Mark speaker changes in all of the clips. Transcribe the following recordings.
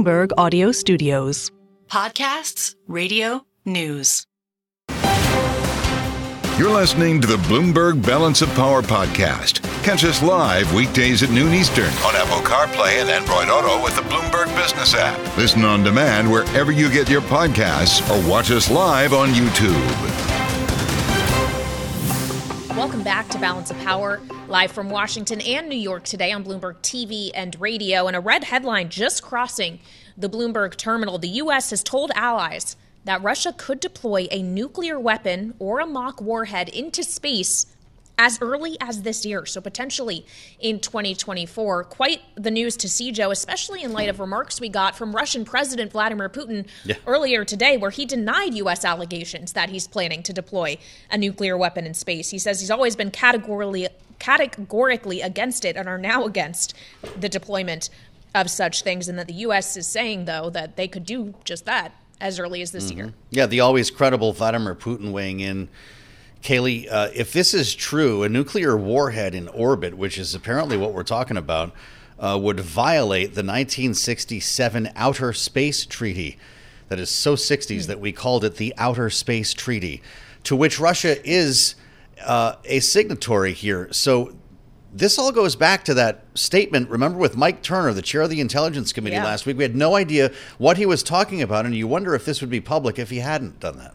Speaker 1: Bloomberg Audio Studios.
Speaker 2: Podcasts, radio, news.
Speaker 3: You're listening to the Bloomberg Balance of Power podcast. Catch us live weekdays at noon Eastern on Apple CarPlay and Android Auto with the Bloomberg Business app. Listen on demand wherever you get your podcasts or watch us live on YouTube.
Speaker 4: Welcome back to Balance of Power, live from Washington and New York today on Bloomberg TV and radio. And a red headline just crossing the Bloomberg terminal. The U.S. has told allies that Russia could deploy a nuclear weapon or a mock warhead into space as early as this year, so potentially in 2024. Quite the news to see, Joe, especially in light of remarks we got from Russian President Vladimir Putin yeah. earlier today, where he denied U.S. allegations that he's planning to deploy a nuclear weapon in space. He says he's always been categorically categorically against it and are now against the deployment of such things, and that the U.S. is saying, though, that they could do just that as early as this mm-hmm. year.
Speaker 5: Yeah, the always credible Vladimir Putin weighing in. Kailey, uh, if this is true, a nuclear warhead in orbit, which is apparently what we're talking about, uh, would violate the 1967 Outer Space Treaty. That is so 60s mm. that we called it the Outer Space Treaty, to which Russia is uh, a signatory here. So this all goes back to that statement. Remember with Mike Turner, the chair of the Intelligence Committee yeah. last week, we had no idea what he was talking about, and you wonder if this would be public if he hadn't done that.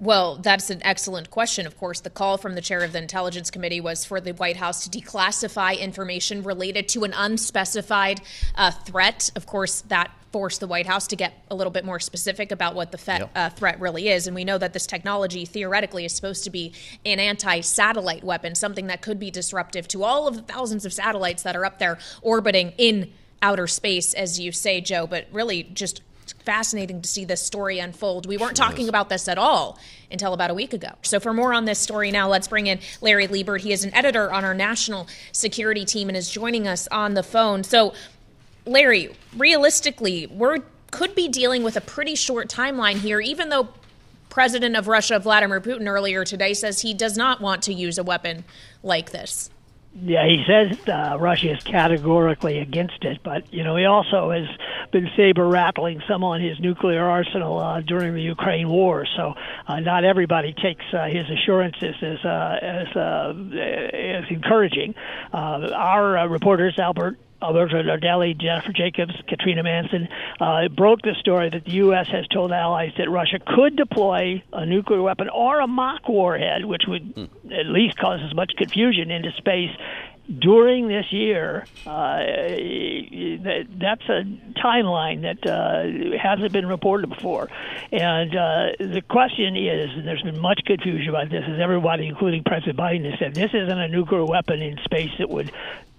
Speaker 4: Well, that's an excellent question. Of course, the call from the chair of the Intelligence Committee was for the White House to declassify information related to an unspecified uh, threat. Of course, that forced the White House to get a little bit more specific about what the fe- yep. uh, threat really is. And we know that this technology theoretically is supposed to be an anti satellite weapon, something that could be disruptive to all of the thousands of satellites that are up there orbiting in outer space, as you say, Joe, but really just fascinating to see this story unfold. We weren't talking about this at all until about a week ago. So, for more on this story now, let's bring in Larry Liebert. He is an editor on our national security team and is joining us on the phone. So, Larry, realistically, we're could be dealing with a pretty short timeline here, even though President of Russia Vladimir Putin earlier today says he does not want to use a weapon like this.
Speaker 6: Yeah, he says uh, Russia is categorically against it, but you know he also has been saber rattling some on his nuclear arsenal uh, during the Ukraine war. So uh, not everybody takes uh, his assurances as uh, as uh, as encouraging. Uh, our uh, reporters, Albert Alberto Nardelli, Jennifer Jacobs, Katrina Manson, uh, broke the story that the U.S. has told allies that Russia could deploy a nuclear weapon or a mock warhead, which would mm. at least cause as much confusion into space during this year. Uh, that's a timeline that uh, hasn't been reported before. And uh, the question is, and there's been much confusion about this, as everybody, including President Biden, has said, this isn't a nuclear weapon in space that would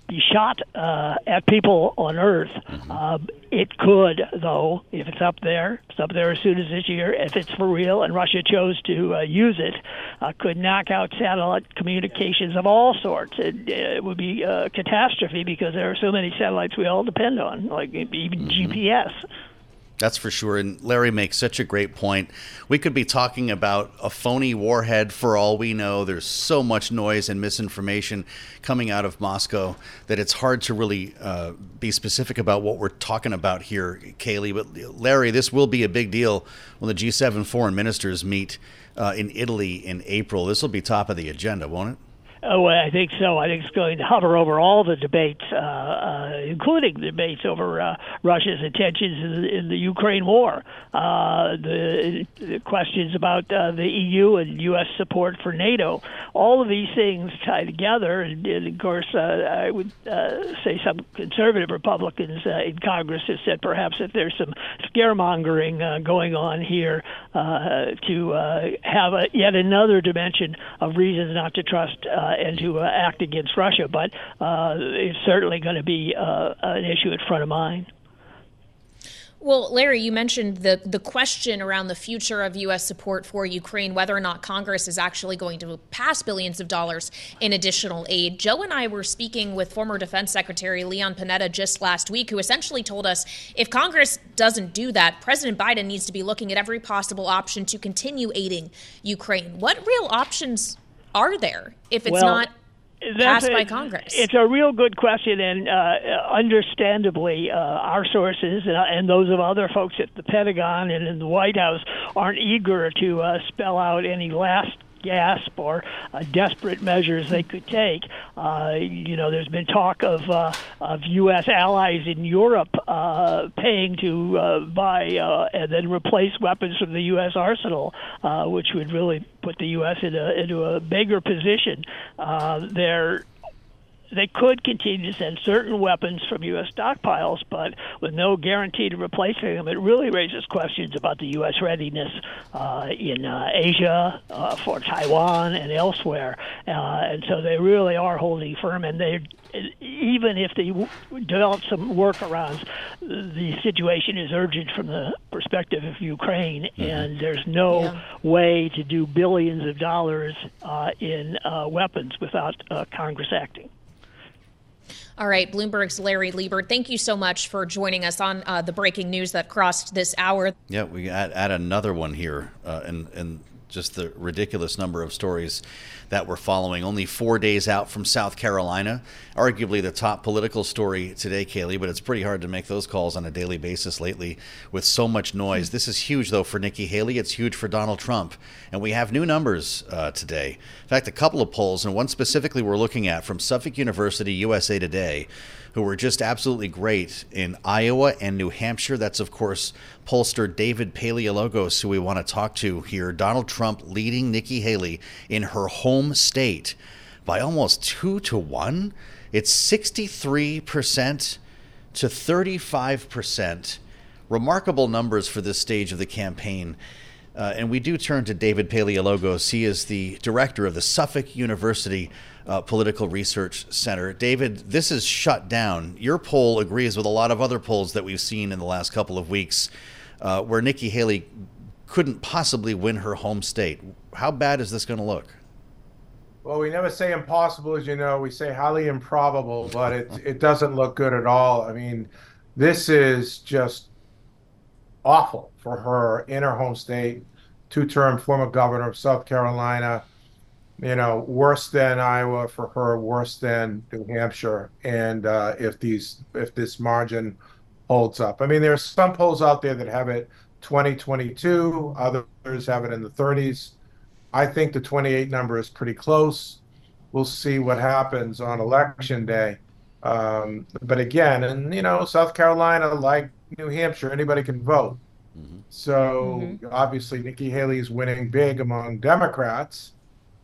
Speaker 6: be shot uh, at people on Earth. Mm-hmm. Uh, it could, though, if it's up there, it's up there as soon as this year. If it's for real, and Russia chose to uh, use it, uh, could knock out satellite communications of all sorts. It, it would be a catastrophe because there are so many satellites we all depend on, like even mm-hmm. GPS.
Speaker 5: That's for sure. And Larry makes such a great point. We could be talking about a phony warhead for all we know. There's so much noise and misinformation coming out of Moscow that it's hard to really uh, be specific about what we're talking about here, Kailey. But Larry, this will be a big deal when the G7 foreign ministers meet uh, in Italy in April. This will be top of the agenda, won't it?
Speaker 6: Oh, I think so. I think it's going to hover over all the debates, uh, uh, including debates over uh, Russia's intentions in the, in the Ukraine war, uh, the, the questions about uh, the EU and U.S. support for NATO. All of these things tie together, and, and of course, uh, I would say some conservative Republicans in Congress have said perhaps that there's some scaremongering going on here to have a, yet another dimension of reasons not to trust. Uh, and to uh, act against Russia. But uh, it's certainly going to be an issue at front of mind.
Speaker 4: Well, Larry, you mentioned the the question around the future of U.S. support for Ukraine, whether or not Congress is actually going to pass billions of dollars in additional aid. Joe and I were speaking with former Defense Secretary Leon Panetta just last week, who essentially told us if Congress doesn't do that, President Biden needs to be looking at every possible option to continue aiding Ukraine. What real options are there if it's
Speaker 6: well,
Speaker 4: not passed a, by Congress?
Speaker 6: It's a real good question, and uh, understandably, uh, our sources and, and, those of other folks at the Pentagon and in the White House aren't eager to uh, spell out any last gasp or uh, desperate measures they could take. Uh, you know, there's been talk of uh, of U.S. allies in Europe uh, paying to uh, buy uh, and then replace weapons from the U.S. arsenal, uh, which would really put the U.S. in a, into a bigger position. Uh, there they could continue to send certain weapons from U.S. stockpiles, but with no guarantee to replacing them, it really raises questions about the U.S. readiness uh, in uh, Asia, uh, for Taiwan, and elsewhere. Uh, and so they really are holding firm, and they even if they develop some workarounds, the situation is urgent from the perspective of Ukraine, mm-hmm. and there's no yeah. way to do billions of dollars uh, in uh, weapons without uh, Congress acting.
Speaker 4: All right, Bloomberg's Larry Liebert, thank you so much for joining us on uh, the breaking news that crossed this hour.
Speaker 5: Yeah, we add, add another one here, uh, and and just the ridiculous number of stories that we're following. Only four days out from South Carolina, arguably the top political story today, Kailey, but it's pretty hard to make those calls on a daily basis lately with so much noise. This is huge, though, for Nikki Haley. It's huge for Donald Trump. And we have new numbers uh, today. In fact, a couple of polls, and one specifically we're looking at from Suffolk University, USA Today who were just absolutely great in Iowa and New Hampshire. That's, of course, pollster David Paleologos, who we want to talk to here. Donald Trump leading Nikki Haley in her home state by almost two to one. It's 63% to 35%. Remarkable numbers for this stage of the campaign. Uh, and we do turn to David Paleologos. He is the director of the Suffolk University uh, Political Research Center. David, this is shut down. Your poll agrees with a lot of other polls that we've seen in the last couple of weeks uh, where Nikki Haley couldn't possibly win her home state. How bad is this going to look?
Speaker 7: Well, we never say impossible, as you know. We say highly improbable, but it it doesn't look good at all. I mean, this is just awful for her in her home state. Two-term former governor of South Carolina, you know, worse than Iowa for her, worse than New Hampshire. And uh, if these, if this margin holds up, I mean, there are some polls out there that have it 2022, others have it in the 30s. I think the 28 number is pretty close. We'll see what happens on election day. Um, but again, and you know, South Carolina, like New Hampshire, anybody can vote. Mm-hmm. So mm-hmm. obviously, Nikki Haley is winning big among Democrats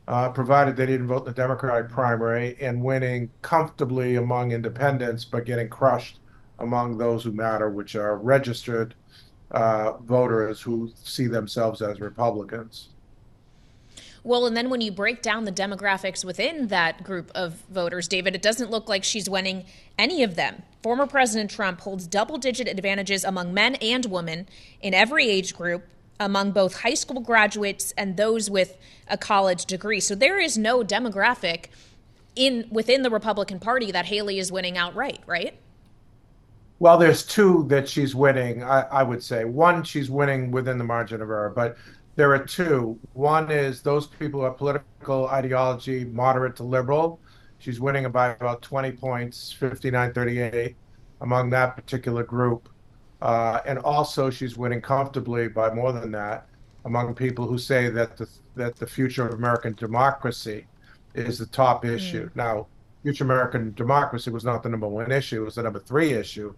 Speaker 7: uh, provided they didn't vote in the Democratic primary, and winning comfortably among independents, but getting crushed among those who matter, which are registered uh, voters who see themselves as Republicans.
Speaker 4: Well, and then when you break down the demographics within that group of voters, David, it doesn't look like she's winning any of them. Former President Trump holds double digit advantages among men and women in every age group among both high school graduates and those with a college degree. So there is no demographic in within the Republican Party that Haley is winning outright, right?
Speaker 7: Well, there's two that she's winning, I, I, would say. One, she's winning within the margin of error, but there are two. One is those people who have political ideology, moderate to liberal. She's winning by about 20 points, 59 38, among that particular group. Uh, and also, she's winning comfortably by more than that among people who say that the that the future of American democracy is the top hmm. issue. Mm. Now, future American democracy was not the number one issue; it was the number three issue.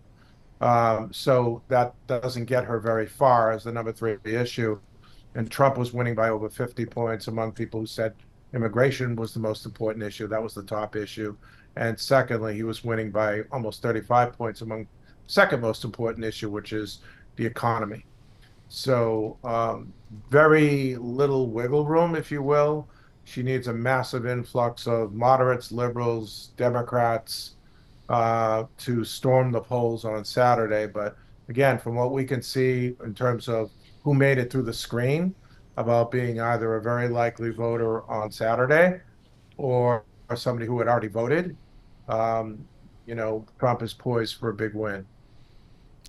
Speaker 7: Um, so that doesn't get her very far as the number three issue. And Trump was winning by over 50 points among people who said immigration was the most important issue. That was the top issue. And secondly, he was winning by almost 35 points among second most important issue, which is the economy. So, um, very little wiggle room, if you will. She needs a massive influx of moderates, liberals, Democrats uh, to storm the polls on Saturday. But again, from what we can see in terms of who made it through the screen about being either a very likely voter on Saturday or, or somebody who had already voted, um, you know, Trump is poised for a big win.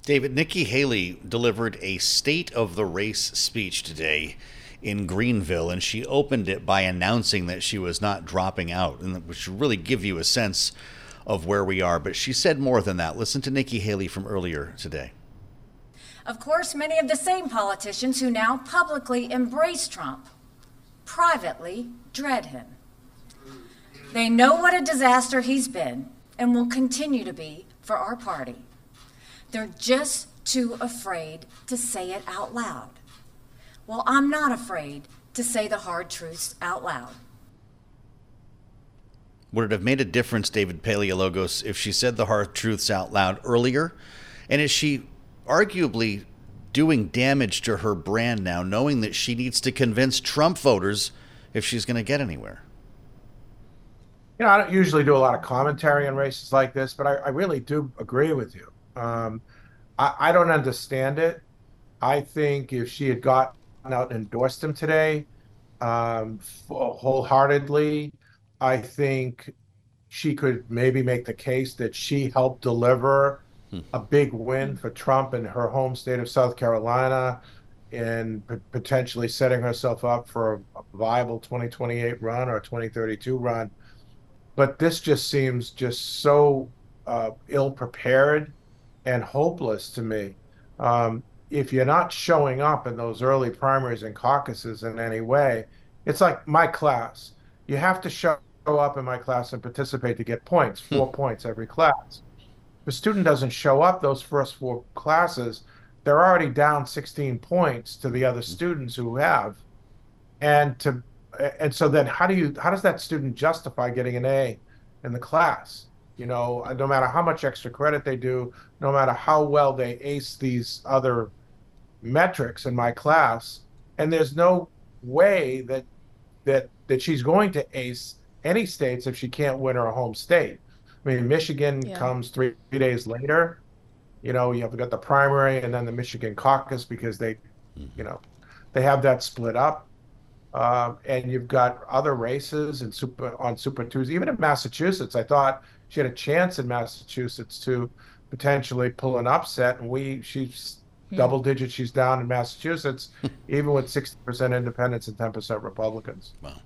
Speaker 5: David, Nikki Haley delivered a state of the race speech today in Greenville, and she opened it by announcing that she was not dropping out, and which should really give you a sense of where we are. But she said more than that. Listen to Nikki Haley from earlier today.
Speaker 8: Of course, many of the same politicians who now publicly embrace Trump privately dread him. They know what a disaster he's been and will continue to be for our party. They're just too afraid to say it out loud. Well, I'm not afraid to say the hard truths out loud.
Speaker 5: Would it have made a difference, David Paleologos, if she said the hard truths out loud earlier? And is she arguably doing damage to her brand now, knowing that she needs to convince Trump voters if she's going to get anywhere?
Speaker 7: You know, I don't usually do a lot of commentary on races like this, but I, I really do agree with you. Um, I, I, don't understand it. I think if she had gotten out and endorsed him today um, wholeheartedly, I think she could maybe make the case that she helped deliver hmm. a big win for Trump in her home state of South Carolina and p- potentially setting herself up for a viable 2028 run or 2032 run. But this just seems just so uh, ill prepared and hopeless to me. Um, if you're not showing up in those early primaries and caucuses in any way, it's like my class. You have to show up in my class and participate to get points, four hmm. points every class. If a student doesn't show up those first four classes, they're already down 16 points to the other mm-hmm. students who have. And to and so then how do you how does that student justify getting an A in the class? You know, uh, no matter how much extra credit they do, no matter how well they ace these other metrics in my class, and there's no way that that that she's going to ace any states if she can't win her home state. I mean, Michigan yeah. comes three, three days later. You know, you have got the primary and then the Michigan caucus because they, mm-hmm. you know, they have that split up. Uh, and you've got other races and super on Super Tuesday, even in Massachusetts. I thought she had a chance in Massachusetts to potentially pull an upset, and we she's hmm. double digits. She's down in Massachusetts, even with sixty percent independents and ten percent Republicans.
Speaker 5: Wow.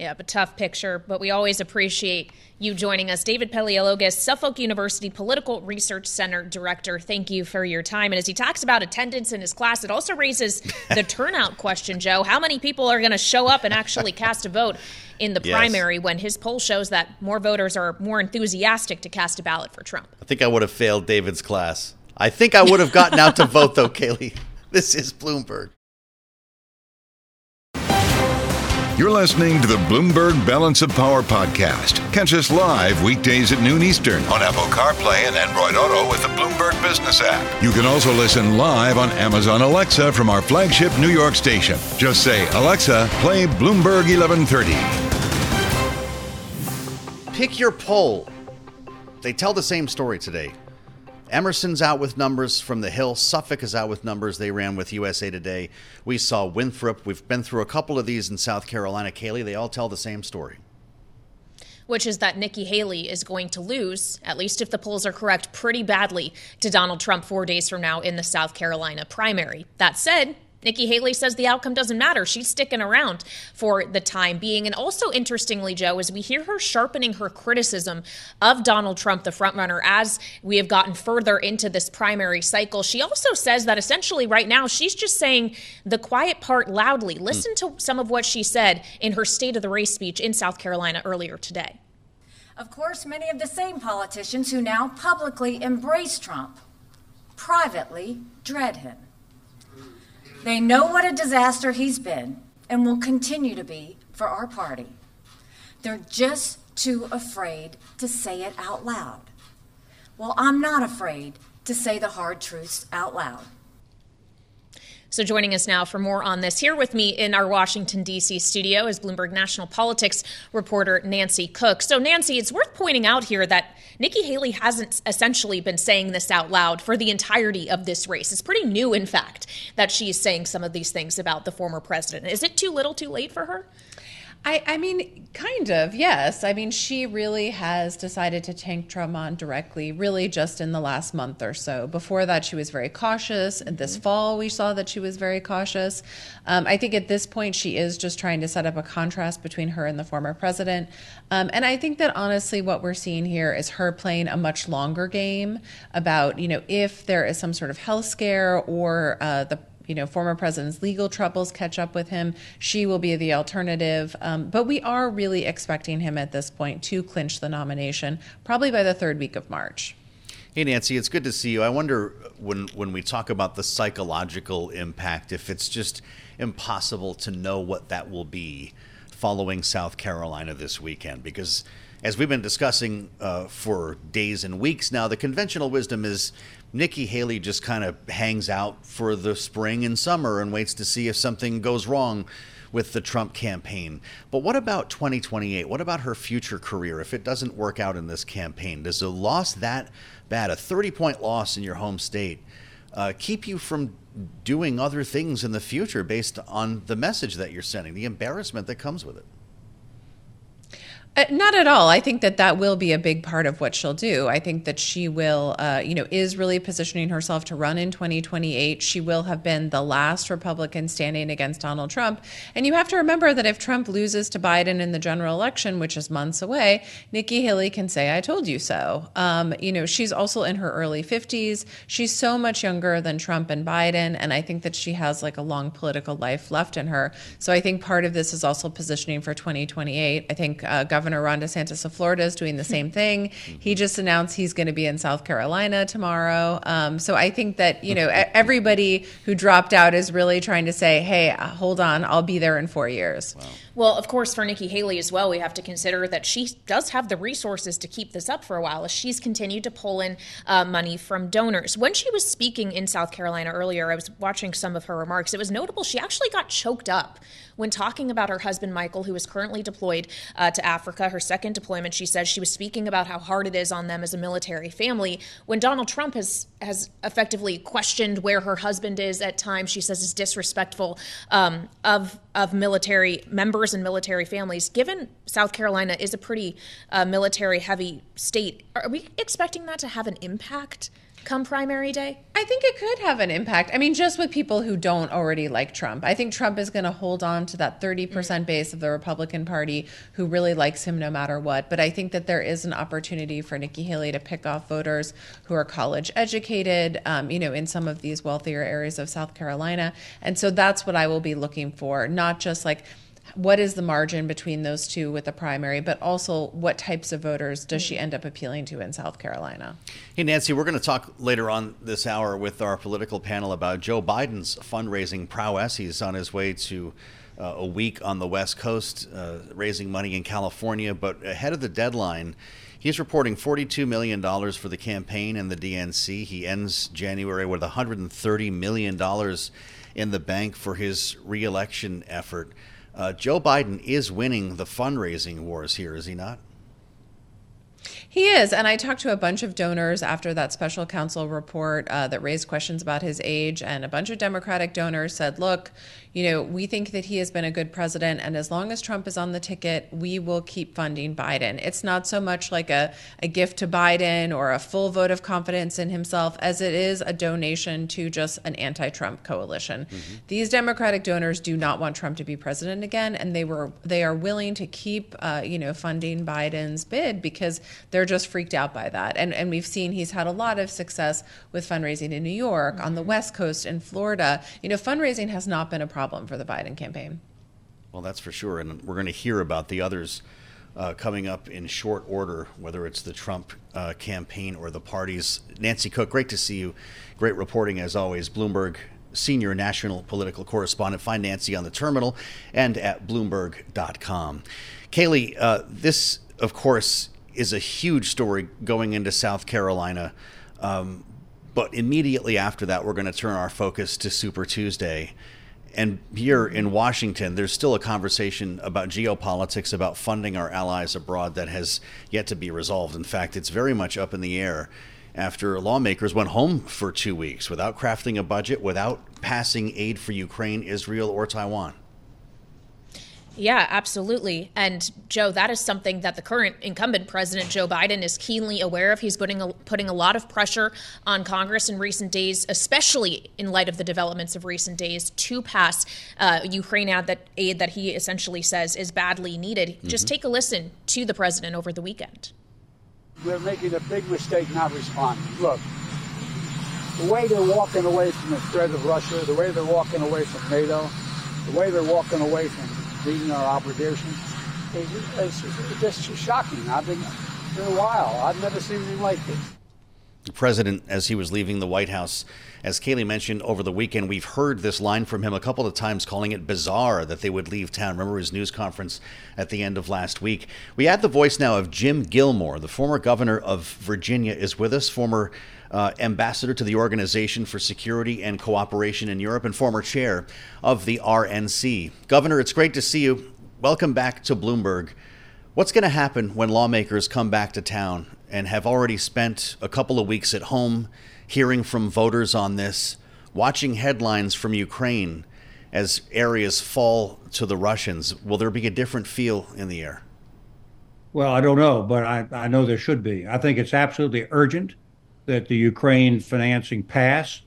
Speaker 4: Yeah, but tough picture. But we always appreciate you joining us. David Paleologos, Suffolk University Political Research Center Director, thank you for your time. And as he talks about attendance in his class, it also raises the turnout question, Joe. How many people are going to show up and actually cast a vote in the yes. primary when his poll shows that more voters are more enthusiastic to cast a ballot for Trump?
Speaker 5: I think I would have failed David's class. I think I would have gotten out to vote, though, Kailey. This is Bloomberg.
Speaker 3: You're listening to the Bloomberg Balance of Power podcast. Catch us live weekdays at noon Eastern on Apple CarPlay and Android Auto with the Bloomberg Business app. You can also listen live on Amazon Alexa from our flagship New York station. Just say, Alexa, play Bloomberg 1130.
Speaker 5: Pick your poll. They tell the same story today. Emerson's out with numbers from the Hill. Suffolk is out with numbers. They ran with USA Today. We saw Winthrop. We've been through a couple of these in South Carolina. Kailey, they all tell the same story.
Speaker 4: Which is that Nikki Haley is going to lose, at least if the polls are correct, pretty badly to Donald Trump four days from now in the South Carolina primary. That said, Nikki Haley says the outcome doesn't matter. She's sticking around for the time being. And also, interestingly, Joe, as we hear her sharpening her criticism of Donald Trump, the frontrunner, as we have gotten further into this primary cycle, she also says that essentially right now she's just saying the quiet part loudly. Hmm. Listen to some of what she said in her State of the Race speech in South Carolina earlier today.
Speaker 8: Of course, many of the same politicians who now publicly embrace Trump privately dread him. They know what a disaster he's been and will continue to be for our party. They're just too afraid to say it out loud. Well, I'm not afraid to say the hard truths out loud.
Speaker 4: So, joining us now for more on this, here with me in our Washington, D.C. studio is Bloomberg National Politics reporter Nancy Cook. So, Nancy, it's worth pointing out here that Nikki Haley hasn't essentially been saying this out loud for the entirety of this race. It's pretty new, in fact, that she's saying some of these things about the former president. Is it too little, too late for her?
Speaker 9: I, I mean, kind of, yes. I mean, she really has decided to tank Trump directly, really just in the last month or so. Before that, she was very cautious. And this mm-hmm. fall, we saw that she was very cautious. Um, I think at this point, she is just trying to set up a contrast between her and the former president. Um, and I think that honestly, what we're seeing here is her playing a much longer game about, you know, if there is some sort of health scare or uh, the you know, former president's legal troubles catch up with him. She will be the alternative. Um, but we are really expecting him at this point to clinch the nomination, probably by the third week of March.
Speaker 5: Hey Nancy, it's good to see you. I wonder when when we talk about the psychological impact, if it's just impossible to know what that will be following South Carolina this weekend, because as we've been discussing uh, for days and weeks now, the conventional wisdom is Nikki Haley just kind of hangs out for the spring and summer and waits to see if something goes wrong with the Trump campaign. But what about 2028? What about her future career if it doesn't work out in this campaign? Does a loss that bad, a 30 point loss in your home state, uh, keep you from doing other things in the future based on the message that you're sending, the embarrassment that comes with it?
Speaker 9: Uh, not at all. I think that that will be a big part of what she'll do. I think that she will, uh, you know, is really positioning herself to run in 2028. She will have been the last Republican standing against Donald Trump. And you have to remember that if Trump loses to Biden in the general election, which is months away, Nikki Haley can say, I told you so. Um, you know, she's also in her early 50s. She's so much younger than Trump and Biden. And I think that she has like a long political life left in her. So I think part of this is also positioning for 2028. I think uh, Governor Ron DeSantis of Florida is doing the same thing. He just announced he's going to be in South Carolina tomorrow. Um, so I think that you know everybody who dropped out is really trying to say, "Hey, hold on, I'll be there in four years."
Speaker 4: Wow. Well, of course, for Nikki Haley as well, we have to consider that she does have the resources to keep this up for a while as she's continued to pull in uh, money from donors. When she was speaking in South Carolina earlier, I was watching some of her remarks. It was notable she actually got choked up when talking about her husband Michael, who is currently deployed uh, to Africa, her second deployment. She says she was speaking about how hard it is on them as a military family. When Donald Trump has has effectively questioned where her husband is at times, she says is disrespectful um, of of military members and military families. Given South Carolina is a pretty uh, military heavy state, are we expecting that to have an impact come primary day?
Speaker 9: I think it could have an impact. I mean, just with people who don't already like Trump. I think Trump is going to hold on to that 30% mm-hmm. base of the Republican Party who really likes him no matter what. But I think that there is an opportunity for Nikki Haley to pick off voters who are college educated, um, you know, in some of these wealthier areas of South Carolina. And so that's what I will be looking for, not just like, what is the margin between those two with the primary, but also what types of voters does she end up appealing to in South Carolina?
Speaker 5: Hey, Nancy, we're going to talk later on this hour with our political panel about Joe Biden's fundraising prowess. He's on his way to uh, a week on the West Coast uh, raising money in California, but ahead of the deadline, He's reporting $42 million for the campaign and the DNC. He ends January with $130 million in the bank for his reelection effort. Uh, Joe Biden is winning the fundraising wars here, is he not?
Speaker 9: He is. And I talked to a bunch of donors after that special counsel report uh, that raised questions about his age. And a bunch of Democratic donors said, look, you know, we think that he has been a good president, and as long as Trump is on the ticket, we will keep funding Biden. It's not so much like a, a gift to Biden or a full vote of confidence in himself as it is a donation to just an anti Trump coalition. Mm-hmm. These Democratic donors do not want Trump to be president again, and they were they are willing to keep uh, you know funding Biden's bid because they're just freaked out by that. And and we've seen he's had a lot of success with fundraising in New York, mm-hmm. on the West Coast, in Florida. You know, fundraising has not been a problem problem for the Biden campaign.
Speaker 5: Well, that's for sure. And we're going to hear about the others uh, coming up in short order, whether it's the Trump uh, campaign or the parties. Nancy Cook, great to see you. Great reporting as always. Bloomberg senior national political correspondent. Find Nancy on the terminal and at Bloomberg.com. Kailey, uh, this, of course, is a huge story going into South Carolina. Um, but immediately after that, we're going to turn our focus to Super Tuesday and here in Washington, there's still a conversation about geopolitics, about funding our allies abroad that has yet to be resolved. In fact, it's very much up in the air after lawmakers went home for two weeks without crafting a budget, without passing aid for Ukraine, Israel, or Taiwan.
Speaker 4: Yeah, absolutely. And Joe, that is something that the current incumbent president Joe Biden is keenly aware of. He's putting a, putting a lot of pressure on Congress in recent days, especially in light of the developments of recent days, to pass uh, Ukraine aid that aid that he essentially says is badly needed. Mm-hmm. Just take a listen to the president over the weekend.
Speaker 10: We're making a big mistake not responding. Look, the way they're walking away from the threat of Russia, the way they're walking away from NATO, the way they're walking away from meeting our obligations is, just shocking. I've been for a while. I've never seen anything like this.
Speaker 5: The president, as he was leaving the White House, as Kailey mentioned over the weekend, we've heard this line from him a couple of times, calling it bizarre that they would leave town. Remember his news conference at the end of last week. We add the voice now of Jim Gilmore, the former governor of Virginia, is with us, former uh, ambassador to the Organization for Security and Cooperation in Europe and former chair of the RNC. Governor, it's great to see you. Welcome back to Bloomberg. What's going to happen when lawmakers come back to town and have already spent a couple of weeks at home hearing from voters on this, watching headlines from Ukraine as areas fall to the Russians? Will there be a different feel in the air?
Speaker 11: Well, I don't know, but I, I know there should be. I think it's absolutely urgent that the Ukraine financing pass.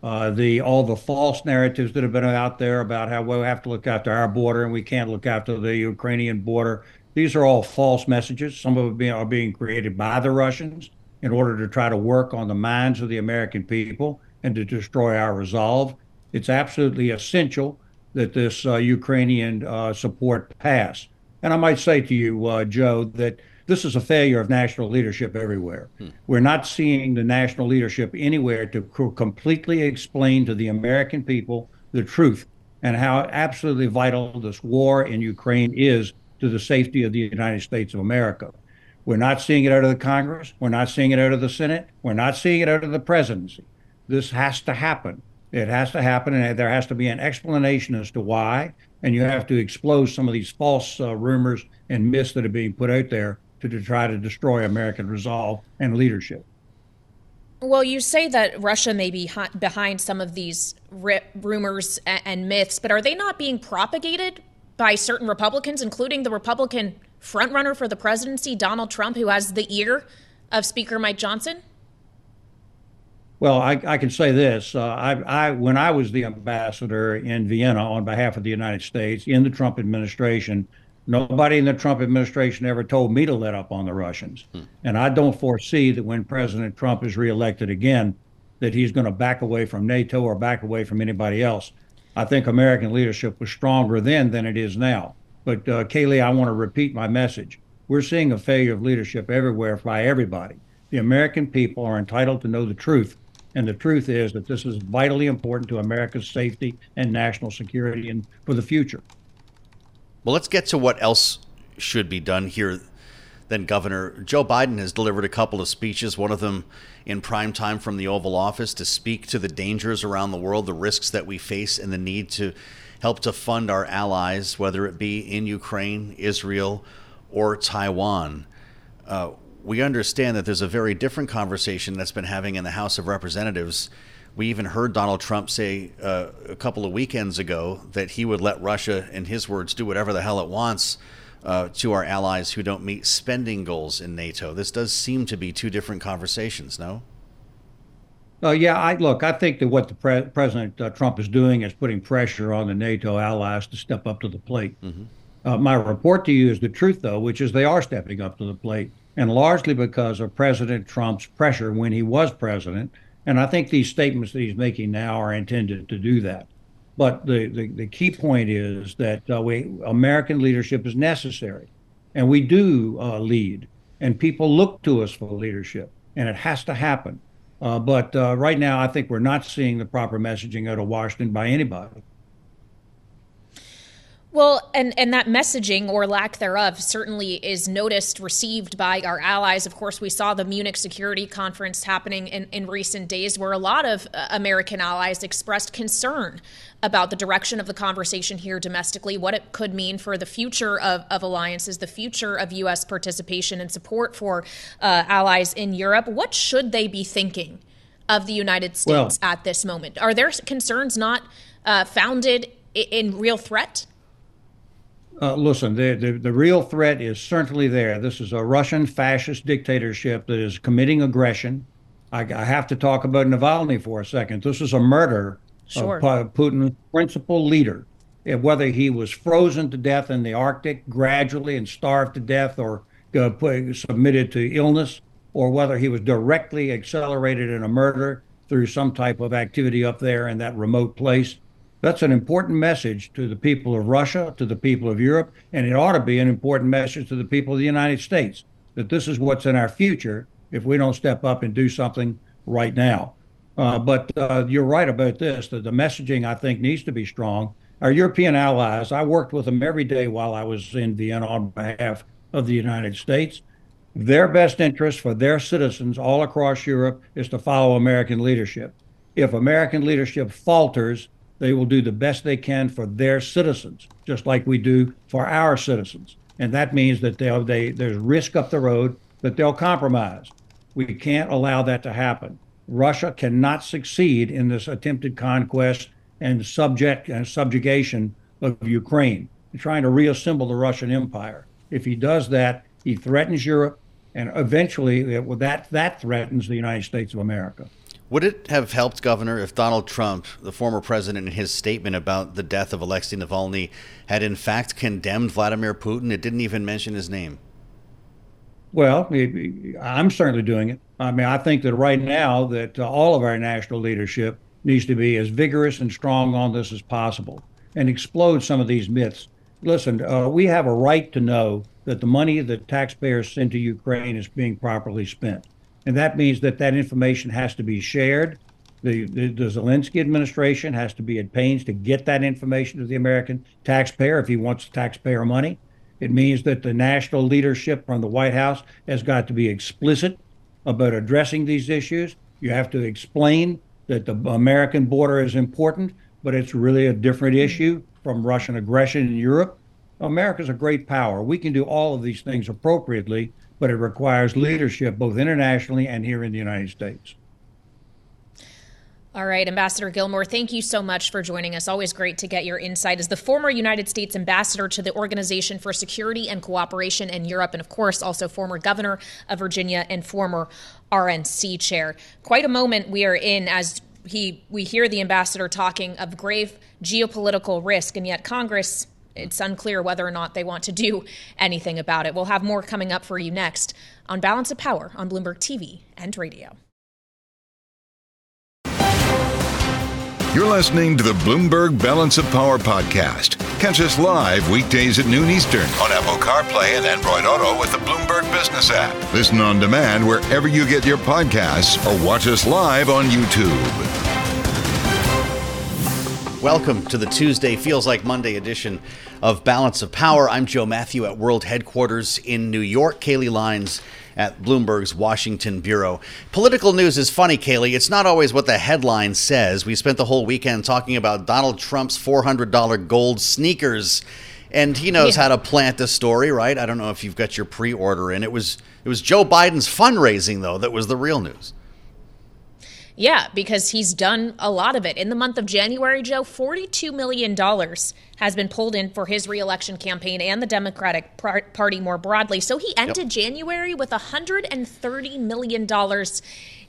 Speaker 11: Uh, the all the false narratives that have been out there about how we have to look after our border and we can't look after the Ukrainian border. These are all false messages. Some of them are being created by the Russians in order to try to work on the minds of the American people and to destroy our resolve. It's absolutely essential that this uh, Ukrainian uh, support pass. And I might say to you, uh, Joe, that this is a failure of national leadership everywhere. Hmm. We're not seeing the national leadership anywhere to completely explain to the American people the truth and how absolutely vital this war in Ukraine is to the safety of the United States of America. We're not seeing it out of the Congress. We're not seeing it out of the Senate. We're not seeing it out of the presidency. This has to happen. It has to happen, and there has to be an explanation as to why. And you have to expose some of these false uh, rumors and myths that are being put out there to, try to destroy American resolve and leadership.
Speaker 4: Well, you say that Russia may be behind some of these rumors and myths, but are they not being propagated by certain Republicans, including the Republican frontrunner for the presidency, Donald Trump, who has the ear of Speaker Mike Johnson?
Speaker 11: Well, I, I can say this: uh, I, I, when I was the ambassador in Vienna on behalf of the United States in the Trump administration, Nobody in the Trump administration ever told me to let up on the Russians. Hmm. And I don't foresee that when President Trump is reelected again, that he's going to back away from NATO or back away from anybody else. I think American leadership was stronger then than it is now. But uh, Kailey, I want to repeat my message. We're seeing a failure of leadership everywhere by everybody. The American people are entitled to know the truth. And the truth is that this is vitally important to America's safety and national security and for the future.
Speaker 5: Well, let's get to what else should be done here. Then Governor Joe Biden has delivered a couple of speeches, one of them in prime time from the Oval Office to speak to the dangers around the world, the risks that we face, and the need to help to fund our allies, whether it be in Ukraine, Israel, or Taiwan. Uh, we understand that there's a very different conversation that's been having in the House of Representatives we even heard Donald Trump say uh, a couple of weekends ago that he would let Russia, in his words, do whatever the hell it wants uh, to our allies who don't meet spending goals in NATO. This does seem to be two different conversations, no?
Speaker 11: Uh, yeah, I look. I think that what the pre- President uh, Trump is doing is putting pressure on the NATO allies to step up to the plate. Mm-hmm. Uh, my report to you is the truth, though, which is they are stepping up to the plate, and largely because of President Trump's pressure when he was president and I think these statements that he's making now are intended to do that. But the, the, the key point is that uh, we, American leadership is necessary. And we do uh, lead. And people look to us for leadership. And it has to happen. Uh, but uh, right now, I think we're not seeing the proper messaging out of Washington by anybody.
Speaker 4: Well, and, and that messaging or lack thereof certainly is noticed, received by our allies. Of course, we saw the Munich Security Conference happening in, in recent days where a lot of uh, American allies expressed concern about the direction of the conversation here domestically, what it could mean for the future of, of alliances, the future of U.S. participation and support for uh, allies in Europe. What should they be thinking of the United States well, at this moment? Are their concerns not uh, founded in, in real threat?
Speaker 11: Uh, listen, the, the, the real threat is certainly there. This is a Russian fascist dictatorship that is committing aggression. I, I have to talk about Navalny for a second. This is a murder
Speaker 4: sure.
Speaker 11: of Putin's principal leader. Whether he was frozen to death in the Arctic gradually and starved to death or uh, submitted to illness, or whether he was directly accelerated in a murder through some type of activity up there in that remote place. That's an important message to the people of Russia, to the people of Europe, and it ought to be an important message to the people of the United States that this is what's in our future if we don't step up and do something right now. Uh, but uh, you're right about this that the messaging, I think, needs to be strong. Our European allies, I worked with them every day while I was in Vienna on behalf of the United States. Their best interest for their citizens all across Europe is to follow American leadership. If American leadership falters, they will do the best they can for their citizens, just like we do for our citizens. And that means that they they, there's risk up the road that they'll compromise. We can't allow that to happen. Russia cannot succeed in this attempted conquest and subject and subjugation of Ukraine, trying to reassemble the Russian Empire. If he does that, he threatens Europe, and eventually that that threatens the United States of America.
Speaker 5: Would it have helped, Governor, if Donald Trump, the former president, in his statement about the death of Alexei Navalny, had in fact condemned Vladimir Putin? It didn't even mention his name.
Speaker 11: Well, I'm certainly doing it. I mean, I think that right now that all of our national leadership needs to be as vigorous and strong on this as possible and explode some of these myths. Listen, uh, we have a right to know that the money that taxpayers send to Ukraine is being properly spent. And that means that that information has to be shared. The, the, the Zelensky administration has to be at pains to get that information to the American taxpayer if he wants taxpayer money. It means that the national leadership from the White House has got to be explicit about addressing these issues. You have to explain that the American border is important, but it's really a different issue from Russian aggression in Europe. America's a great power. We can do all of these things appropriately, but it requires leadership both internationally and here in the United States.
Speaker 4: All right, Ambassador Gilmore, thank you so much for joining us. Always great to get your insight as the former United States ambassador to the Organization for Security and Cooperation in Europe, and of course, also former governor of Virginia and former RNC chair. Quite a moment we are in as he we hear the ambassador talking of grave geopolitical risk, and yet Congress it's unclear whether or not they want to do anything about it. We'll have more coming up for you next on Balance of Power on Bloomberg TV and radio.
Speaker 3: You're listening to the Bloomberg Balance of Power podcast. Catch us live weekdays at noon Eastern on Apple CarPlay and Android Auto with the Bloomberg Business app. Listen on demand wherever you get your podcasts or watch us live on YouTube.
Speaker 5: Welcome to the Tuesday Feels Like Monday edition of Balance of Power. I'm Joe Mathieu at World Headquarters in New York. Kailey Leinz at Bloomberg's Washington Bureau. Political news is funny, Kailey. It's not always what the headline says. We spent the whole weekend talking about Donald Trump's $400 gold sneakers. And he knows yeah. how to plant the story, right? I don't know if you've got your pre-order in. It was it was Joe Biden's fundraising though that was the real news.
Speaker 4: Yeah, because he's done a lot of it. In the month of January, Joe, $42 million has been pulled in for his reelection campaign and the Democratic Party more broadly. So he ended yep. January with $130 million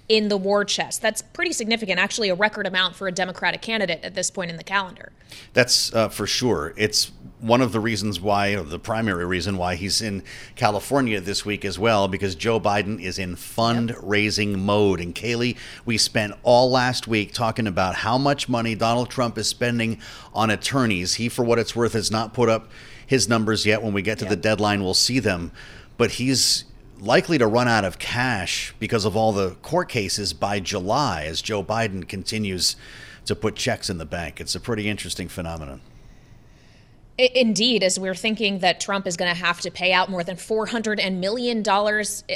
Speaker 4: in the war chest. That's pretty significant, actually, a record amount for a Democratic candidate at this point in the calendar.
Speaker 5: That's uh, for sure. It's one of the reasons why, or the primary reason why he's in California this week as well, because Joe Biden is in fundraising yep. mode. And Kailey, we spent all last week talking about how much money Donald Trump is spending on attorneys. He, for what it's worth, has not put up his numbers yet. When we get to yep. the deadline, we'll see them. But he's likely to run out of cash because of all the court cases by July as Joe Biden continues to put checks in the bank. It's a pretty interesting phenomenon.
Speaker 4: Indeed, as we're thinking that Trump is going to have to pay out more than $400 million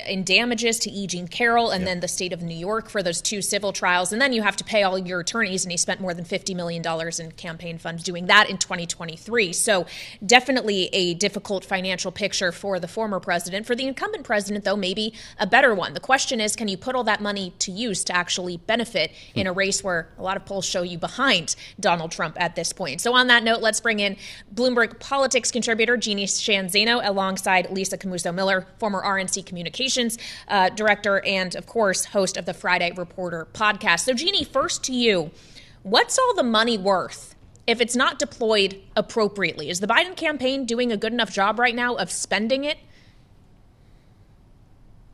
Speaker 4: in damages to E. Jean Carroll and yep. then the state of New York for those two civil trials. And then you have to pay all your attorneys, and he spent more than $50 million in campaign funds doing that in 2023. So, definitely a difficult financial picture for the former president. For the incumbent president, though, maybe a better one. The question is can you put all that money to use to actually benefit hmm. in a race where a lot of polls show you behind Donald Trump at this point? So, on that note, let's bring in Bloomberg Bloomberg politics contributor Jeannie Sheehan Zaino alongside Lisa Camooso Miller, former RNC communications uh, director, and of course, host of the Friday Reporter podcast. So, Jeannie, first to you. What's all the money worth if it's not deployed appropriately? Is the Biden campaign doing a good enough job right now of spending it?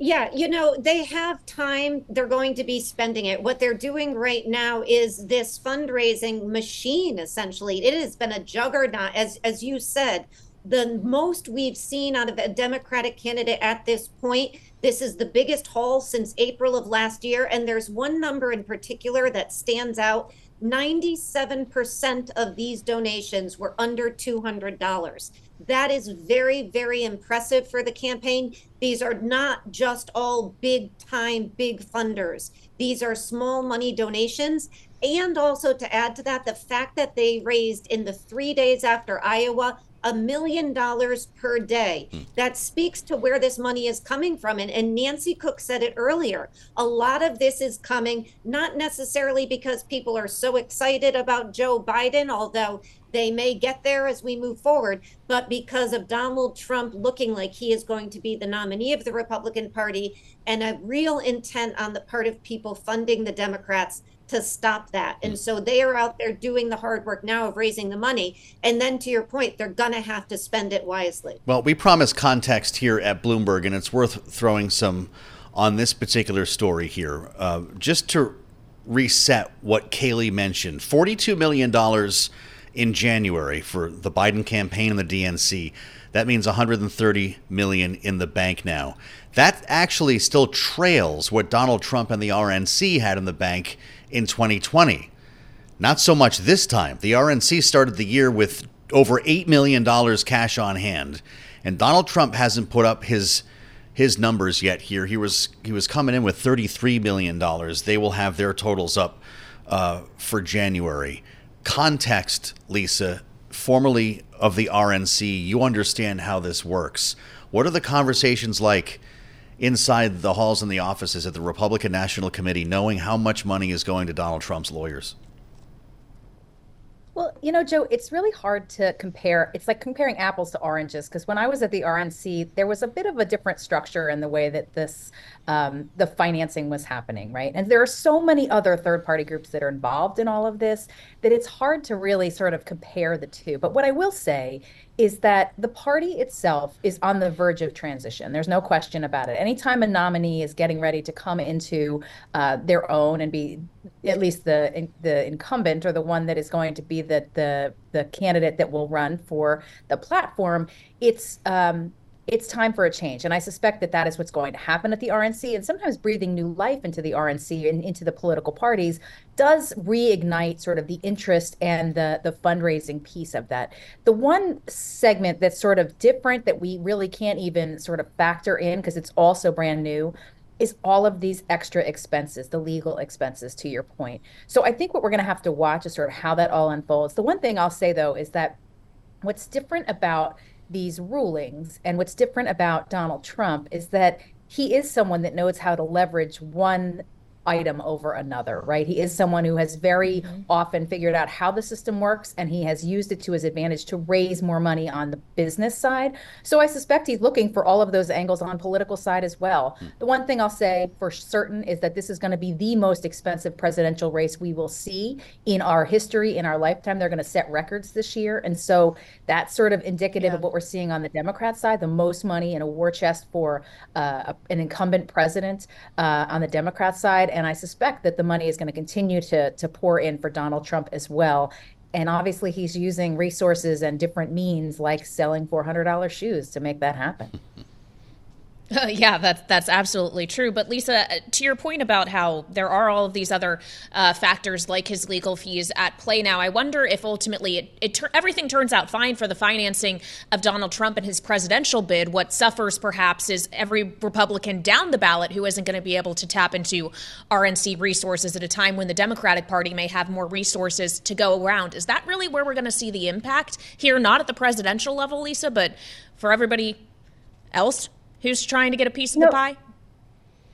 Speaker 12: Yeah, you know, they have time. They're going to be spending it. What they're doing right now is this fundraising machine, essentially. It has been a juggernaut, as, as you said, the most we've seen out of a Democratic candidate at this point. This is the biggest haul since April of last year. And there's one number in particular that stands out 97% of these donations were under $200. That is very, very impressive for the campaign. These are not just all big time, big funders. These are small money donations. And also to add to that, the fact that they raised in the three days after Iowa a million dollars per day. Hmm. That speaks to where this money is coming from. And, and Nancy Cook said it earlier. A lot of this is coming not necessarily because people are so excited about Joe Biden, although they may get there as we move forward, but because of Donald Trump looking like he is going to be the nominee of the Republican Party and a real intent on the part of people funding the Democrats to stop that. And so they are out there doing the hard work now of raising the money. And then to your point, they're going to have to spend it wisely.
Speaker 5: Well, we promise context here at Bloomberg, and it's worth throwing some on this particular story here. Uh, just to reset what Kailey mentioned $42 million in January for the Biden campaign and the DNC. That means 130 million in the bank now. That actually still trails what Donald Trump and the RNC had in the bank in 2020. Not so much this time. The RNC started the year with over $8 million cash on hand. And Donald Trump hasn't put up his his numbers yet here. He was he was coming in with $33 million. They will have their totals up uh, for January. Context, Lisa, formerly of the RNC, you understand how this works. What are the conversations like inside the halls and the offices at the Republican National Committee, knowing how much money is going to Donald Trump's lawyers?
Speaker 13: Well, you know, Joe, it's really hard to compare. It's like comparing apples to oranges because when I was at the RNC, there was a bit of a different structure in the way that this um, the financing was happening, right? And there are so many other third party groups that are involved in all of this that it's hard to really sort of compare the two. But what I will say is that the party itself is on the verge of transition. There's no question about it. Anytime a nominee is getting ready to come into uh, their own and be at least the the incumbent or the one that is going to be the the the candidate that will run for the platform, it's um, it's time for a change. And I suspect that that is what's going to happen at the RNC. And sometimes breathing new life into the RNC and into the political parties does reignite sort of the interest and the, the fundraising piece of that. The one segment that's sort of different that we really can't even sort of factor in because it's also brand new is all of these extra expenses, the legal expenses, to your point. So I think what we're going to have to watch is sort of how that all unfolds. The one thing I'll say, though, is that what's different about these rulings. And what's different about Donald Trump is that he is someone that knows how to leverage one item over another, right? He is someone who has very mm-hmm. often figured out how the system works and he has used it to his advantage to raise more money on the business side. So I suspect he's looking for all of those angles on political side as well. Mm-hmm. The one thing I'll say for certain is that this is going to be the most expensive presidential race we will see in our history in our lifetime. They're going to set records this year. And so that's sort of indicative yeah. of what we're seeing on the Democrat side, the most money in a war chest for uh, an incumbent president uh, on the Democrat side and I suspect that the money is going to continue to to pour in for Donald Trump as well. And obviously, he's using resources and different means like selling $400 shoes to make that happen.
Speaker 4: Uh, yeah, that's that's absolutely true. But Lisa, uh, to your point about how there are all of these other uh, factors like his legal fees at play now, I wonder if ultimately it, it everything turns out fine for the financing of Donald Trump and his presidential bid. What suffers perhaps is every Republican down the ballot who isn't going to be able to tap into RNC resources at a time when the Democratic Party may have more resources to go around. Is that really where we're going to see the impact here? Not at the presidential level, Lisa, but for everybody else who's trying to get a piece of no. the pie?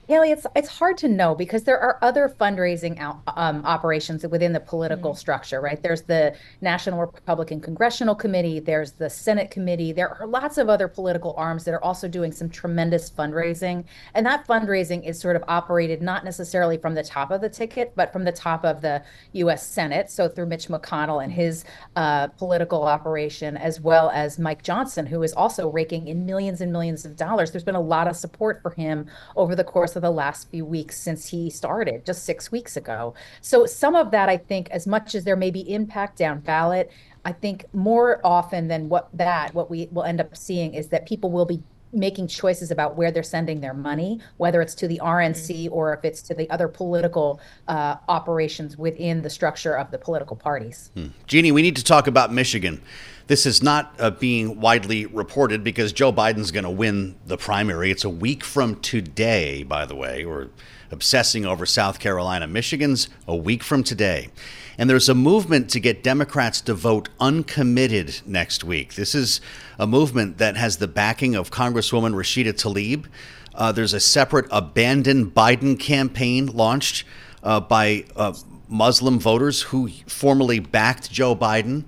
Speaker 13: Kailey, it's it's hard to know because there are other fundraising out, um, operations within the political mm-hmm. structure, right? There's the National Republican Congressional Committee, there's the Senate Committee, there are lots of other political arms that are also doing some tremendous fundraising, and that fundraising is sort of operated not necessarily from the top of the ticket, but from the top of the U.S. Senate, so through Mitch McConnell and his uh, political operation, as well as Mike Johnson, who is also raking in millions and millions of dollars. There's been a lot of support for him over the course of the last few weeks since he started just six weeks ago. So some of that, I think, as much as there may be impact down ballot, I think more often than what that, what we will end up seeing is that people will be making choices about where they're sending their money, whether it's to the RNC mm-hmm. or if it's to the other political uh, operations within the structure of the political parties.
Speaker 5: Hmm. Jeannie, we need to talk about Michigan. This is not uh, being widely reported because Joe Biden's going to win the primary. It's a week from today, by the way. We're obsessing over South Carolina. Michigan's a week from today. And there's a movement to get Democrats to vote uncommitted next week. This is a movement that has the backing of Congresswoman Rashida Tlaib. Uh, there's a separate Abandon Biden campaign launched uh, by uh, Muslim voters who formerly backed Joe Biden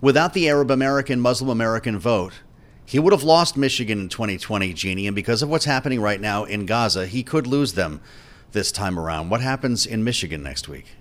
Speaker 5: without the Arab American, Muslim American vote, he would have lost Michigan in 2020, Jeannie. And because of what's happening right now in Gaza, he could lose them this time around. What happens in Michigan next week?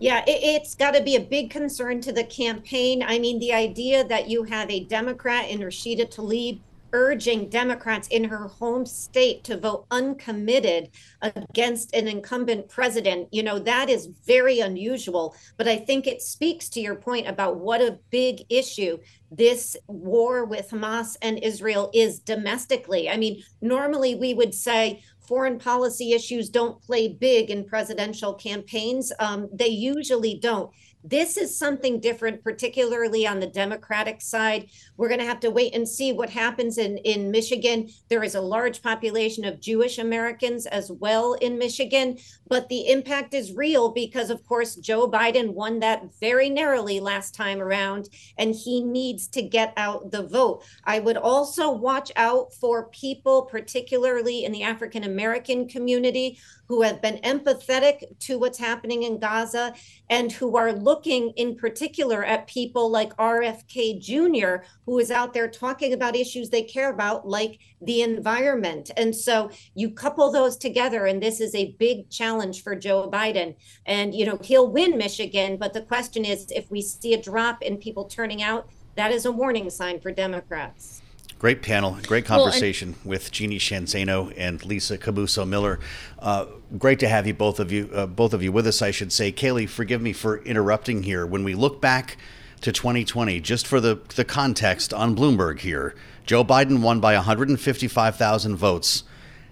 Speaker 12: Yeah, it, has got to be a big concern to the campaign. I mean, the idea that you have a Democrat in Rashida Tlaib urging Democrats in her home state to vote uncommitted against an incumbent president, you know, that is very unusual. But I think it speaks to your point about what a big issue this war with Hamas and Israel is domestically. I mean, normally we would say, foreign policy issues don't play big in presidential campaigns. Um, they usually don't. This is something different, particularly on the Democratic side. We're going to have to wait and see what happens in, in Michigan. There is a large population of Jewish Americans as well in Michigan, but the impact is real because, of course, Joe Biden won that very narrowly last time around, and he needs to get out the vote. I would also watch out for people, particularly in the African American community, who have been empathetic to what's happening in Gaza and who are looking in particular at people like RFK Jr., who is out there talking about issues they care about, like the environment. And so you couple those together, and this is a big challenge for Joe Biden. And, you know, he'll win Michigan, but the question is if we see a drop in people turning out, that is a warning sign for Democrats.
Speaker 5: Great panel, great conversation well, with Jeannie Sheehan Zaino and Lisa Camooso Miller. Uh, great to have you both of you, uh, both of you with us. I should say, Kailey, forgive me for interrupting here. When we look back to 2020, just for the the context on Bloomberg here, Joe Biden won by 155,000 votes,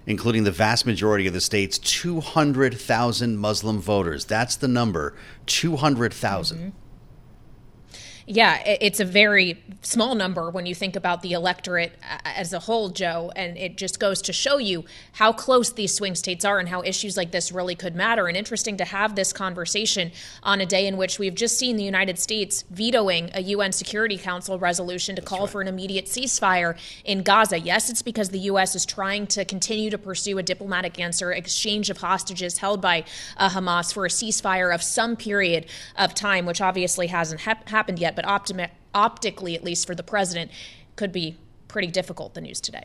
Speaker 5: including the vast majority of the state's 200,000 Muslim voters. That's the number, 200,000. Mm-hmm.
Speaker 4: Yeah, it's a very small number when you think about the electorate uh, as a whole, Joe. And it just goes to show you how close these swing states are and how issues like this really could matter. And interesting to have this conversation on a day in which we've just seen the United States vetoing a UN Security Council resolution to call right. for an immediate ceasefire in Gaza. Yes, it's because the U.S. is trying to continue to pursue a diplomatic answer, exchange of hostages held by uh, Hamas for a ceasefire of some period of time, which obviously hasn't ha- happened yet but optimi- optically, at least for the president, could be pretty difficult, the news today.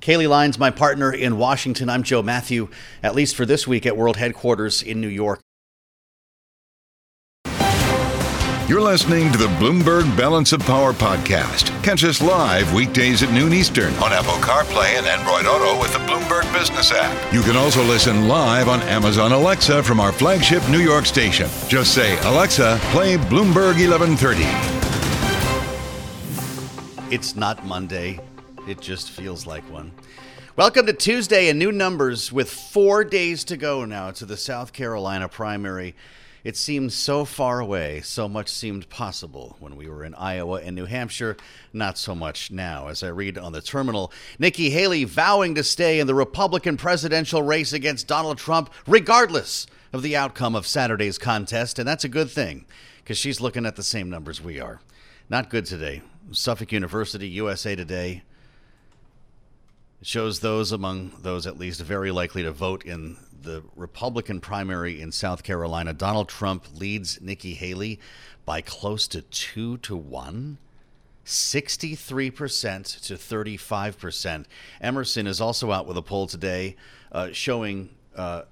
Speaker 5: Kailey Leinz, my partner in Washington. I'm Joe Mathieu, at least for this week at World Headquarters in New York.
Speaker 3: You're listening to the Bloomberg Balance of Power podcast. Catch us live weekdays at noon Eastern on Apple CarPlay and Android Auto with the Bloomberg Business app. You can also listen live on Amazon Alexa from our flagship New York station. Just say, Alexa, play Bloomberg 1130.
Speaker 5: It's not Monday, it just feels like one. Welcome to Tuesday and new numbers with four days to go now to the South Carolina primary. It seemed so far away, so much seemed possible when we were in Iowa and New Hampshire, not so much now. As I read on the terminal, Nikki Haley vowing to stay in the Republican presidential race against Donald Trump, regardless of the outcome of Saturday's contest, and that's a good thing, because she's looking at the same numbers we are. Not good today. Suffolk University, USA Today, shows those among those at least very likely to vote in the Republican primary in South Carolina. Donald Trump leads Nikki Haley by close to two to one. 63% to 35%. Emerson is also out with a poll today uh, showing uh,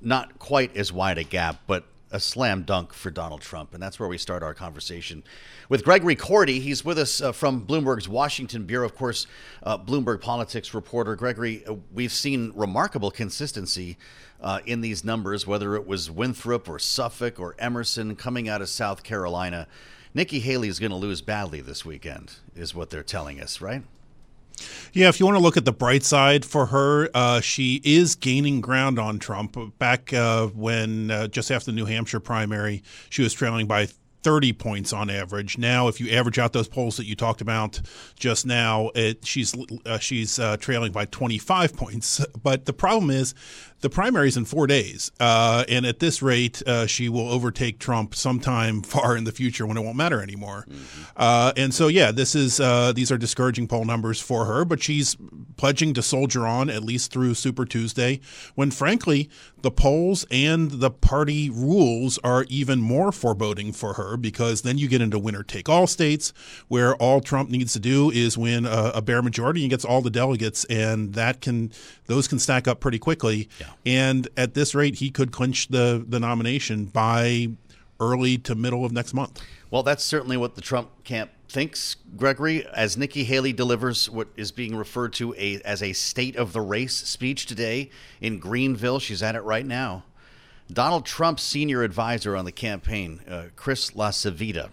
Speaker 5: not quite as wide a gap, but a slam dunk for Donald Trump. And that's where we start our conversation with Gregory Korte. He's with us uh, from Bloomberg's Washington Bureau, of course, uh, Bloomberg politics reporter. Gregory, uh, we've seen remarkable consistency uh, in these numbers, whether it was Winthrop or Suffolk or Emerson coming out of South Carolina. Nikki Haley is going to lose badly this weekend, is what they're telling us, right?
Speaker 14: Yeah, if you want to look at the bright side for her, uh, she is gaining ground on Trump. Back uh, when uh, just after the New Hampshire primary, she was trailing by 30 points on average. Now, if you average out those polls that you talked about just now, it, she's uh, she's uh, trailing by 25 points. But the problem is the primary's in four days, uh, and at this rate, uh, she will overtake Trump sometime far in the future when it won't matter anymore. Mm-hmm. Uh, and so, yeah, this is uh, these are discouraging poll numbers for her, but she's pledging to soldier on at least through Super Tuesday, when frankly the polls and the party rules are even more foreboding for her because then you get into winner take all states where all Trump needs to do is win a, a bare majority and gets all the delegates, and that can those can stack up pretty quickly. Yeah. And at this rate, he could clinch the the nomination by early to middle of next month.
Speaker 5: Well, that's certainly what the Trump camp thinks, Gregory, as Nikki Haley delivers what is being referred to a, as a state of the race speech today in Greenville. She's at it right now. Donald Trump's senior advisor on the campaign, uh, Chris LaCivita,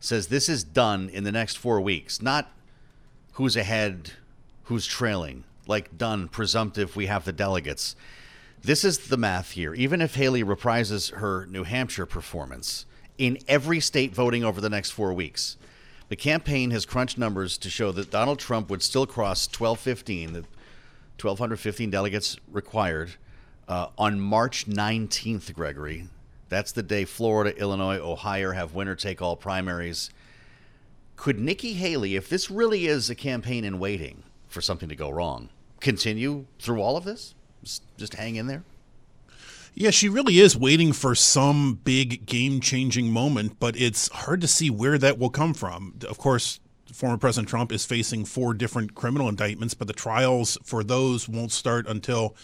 Speaker 5: says this is done in the next four weeks. Not who's ahead, who's trailing, like done, presumptive, we have the delegates. This is the math here. Even if Haley reprises her New Hampshire performance in every state voting over the next four weeks, the campaign has crunched numbers to show that Donald Trump would still cross 1215, the 1,215 delegates required, uh, on March 19th, Gregory. That's the day Florida, Illinois, Ohio have winner take all primaries. Could Nikki Haley, if this really is a campaign in waiting for something to go wrong, continue through all of this? Just, just hang in there?
Speaker 14: Yeah, she really is waiting for some big game changing moment, but it's hard to see where that will come from. Of course, former President Trump is facing four different criminal indictments, but the trials for those won't start until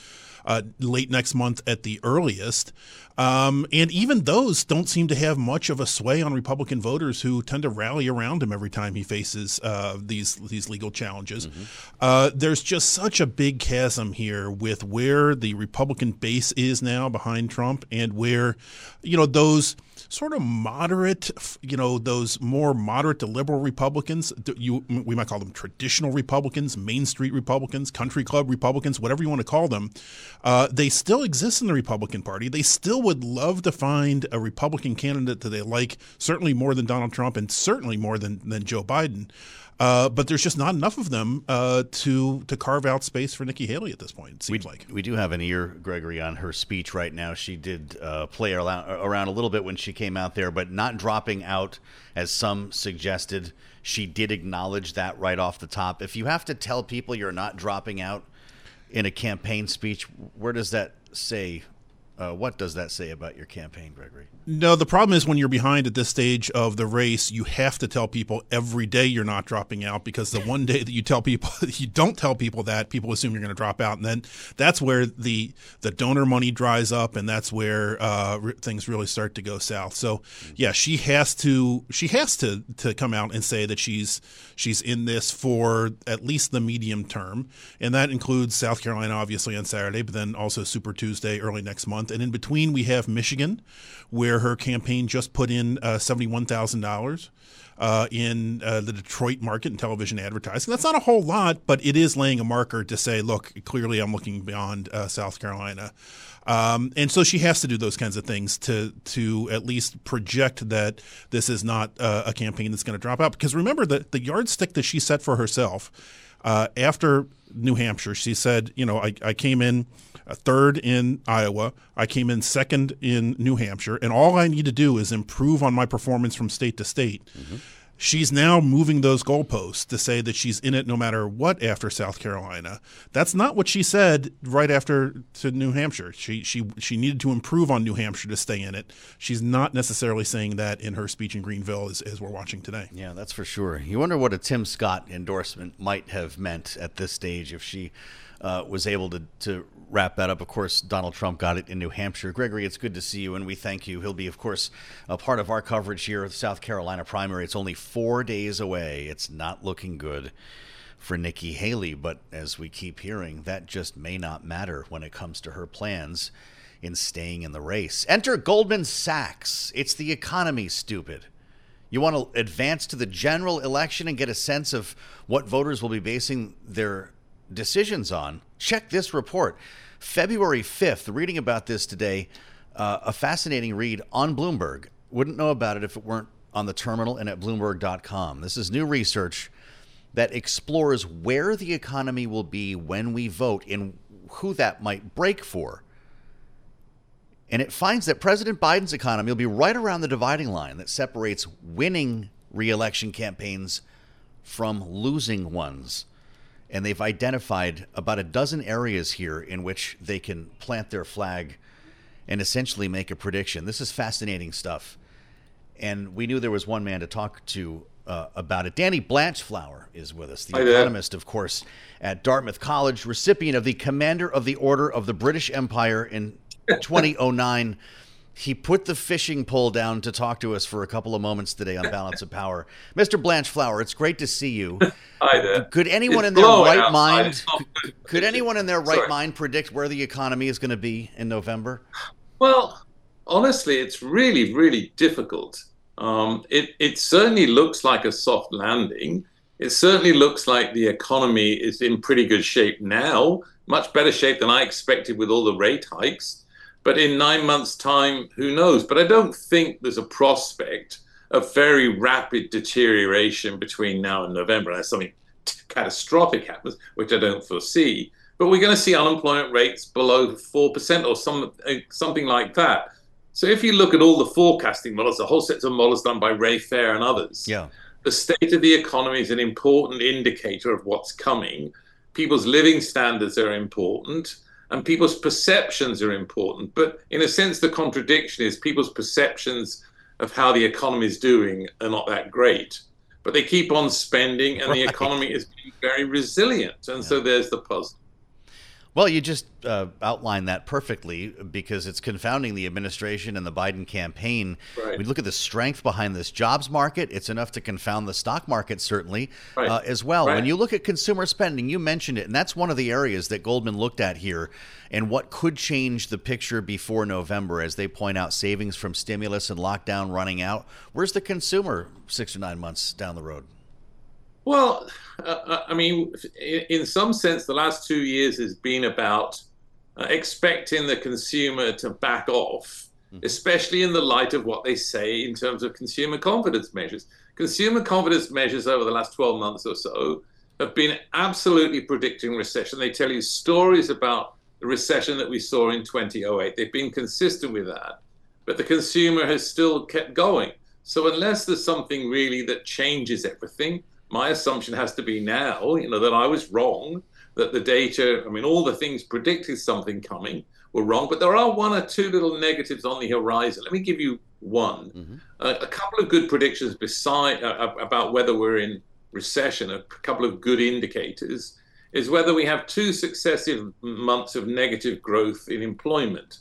Speaker 14: uh, late next month at the earliest. Um, and even those don't seem to have much of a sway on Republican voters who tend to rally around him every time he faces uh, these these legal challenges. Mm-hmm. Uh, there's just such a big chasm here with where the Republican base is now behind Trump and where, you know, those sort of moderate, you know, those more moderate to liberal Republicans. You, we might call them traditional Republicans, Main Street Republicans, Country Club Republicans, whatever you want to call them. Uh, they still exist in the Republican Party. They still would love to find a Republican candidate that they like, certainly more than Donald Trump, and certainly more than than Joe Biden. Uh, but there's just not enough of them uh, to to carve out space for Nikki Haley at this point. It seems
Speaker 5: we,
Speaker 14: like
Speaker 5: we do have an ear, Gregory, on her speech right now. She did uh, play around, around a little bit when she came out there, but not dropping out as some suggested. She did acknowledge that right off the top. If you have to tell people you're not dropping out in a campaign speech, where does that say uh, what does that say about your campaign, Gregory?
Speaker 14: No, the problem is when you're behind at this stage of the race, you have to tell people every day you're not dropping out because the one day that you tell people you don't tell people that, people assume you're going to drop out, and then that's where the the donor money dries up, and that's where uh, things really start to go south. So, yeah, she has to she has to to come out and say that she's she's in this for at least the medium term, and that includes South Carolina, obviously on Saturday, but then also Super Tuesday early next month. And in between, we have Michigan, where her campaign just put in uh, $71,000. Uh, in uh, the Detroit market and television advertising. That's not a whole lot, but it is laying a marker to say, look, clearly I'm looking beyond uh, South Carolina. Um, and so she has to do those kinds of things to to at least project that this is not uh, a campaign that's going to drop out. Because remember that the yardstick that she set for herself uh, after New Hampshire, she said, you know, I, I came in third in Iowa. I came in second in New Hampshire, and all I need to do is improve on my performance from state to state. Mm-hmm. She's now moving those goalposts to say that she's in it no matter what after South Carolina. That's not what she said right after to New Hampshire. She she she needed to improve on New Hampshire to stay in it. She's not necessarily saying that in her speech in Greenville as, as we're watching today.
Speaker 5: Yeah, that's for sure. You wonder what a Tim Scott endorsement might have meant at this stage if she uh, was able to, to wrap that up. Of course, Donald Trump got it in New Hampshire. Gregory, it's good to see you, and we thank you. He'll be, of course, a part of our coverage here of the South Carolina primary. It's only four days away. It's not looking good for Nikki Haley, but as we keep hearing, that just may not matter when it comes to her plans in staying in the race. Enter Goldman Sachs. It's the economy, stupid. You want to advance to the general election and get a sense of what voters will be basing their decisions on? Check this report. February 5th, reading about this today, uh, a fascinating read on Bloomberg. Wouldn't know about it if it weren't on the terminal and at Bloomberg.com. This is new research that explores where the economy will be when we vote and who that might break for. And it finds that President Biden's economy will be right around the dividing line that separates winning reelection campaigns from losing ones and they've identified about a dozen areas here in which they can plant their flag and essentially make a prediction. This is fascinating stuff. And we knew there was one man to talk to uh, about it. Danny Blanchflower is with us, the Hi economist, there. of course, at Dartmouth College, recipient of the Commander of the Order of the British Empire in 2009 he put the fishing pole down to talk to us for a couple of moments today on Balance of Power. Mr. Blanchflower, it's great to see you.
Speaker 15: Hi there.
Speaker 5: Could anyone it's in their right mind could, could anyone in their right Sorry. mind predict where the economy is going to be in November?
Speaker 15: Well, honestly, it's really, really difficult. Um, it, it certainly looks like a soft landing. It certainly looks like the economy is in pretty good shape now, much better shape than I expected with all the rate hikes. But in nine months' time, who knows? But I don't think there's a prospect of very rapid deterioration between now and November, unless something catastrophic happens, which I don't foresee. But we're going to see unemployment rates below 4% or some, uh, something like that. So if you look at all the forecasting models, the whole set of models done by Ray Fair and others,
Speaker 5: yeah.
Speaker 15: the state of the economy is an important indicator of what's coming. People's living standards are important and people's perceptions are important. But in a sense, the contradiction is people's perceptions of how the economy is doing are not that great. But they keep on spending, and right. the economy is being very resilient. And yeah. so there's the puzzle.
Speaker 5: Well, you just uh, outlined that perfectly because it's confounding the administration and the Biden campaign. Right. We look at the strength behind this jobs market; it's enough to confound the stock market, certainly, right. uh, as well. Right. When you look at consumer spending, you mentioned it, and that's one of the areas that Goldman looked at here, and what could change the picture before November, as they point out savings from stimulus and lockdown running out. Where's the consumer six or nine months down the road?
Speaker 15: Well, uh, uh, I mean, in, some sense, the last two years has been about uh, expecting the consumer to back off, mm-hmm. especially in the light of what they say in terms of consumer confidence measures. Consumer confidence measures over the last 12 months or so have been absolutely predicting recession. They tell you stories about the recession that we saw in 2008. They've been consistent with that, but the consumer has still kept going. So, unless there's something really that changes everything, my assumption has to be now, you know, that I was wrong, that the data, I mean, all the things predicted something coming were wrong, but there are one or two little negatives on the horizon. Let me give you one. Mm-hmm. Uh, a couple of good predictions beside uh, about whether we're in recession, a couple of good indicators, is whether we have two successive months of negative growth in employment.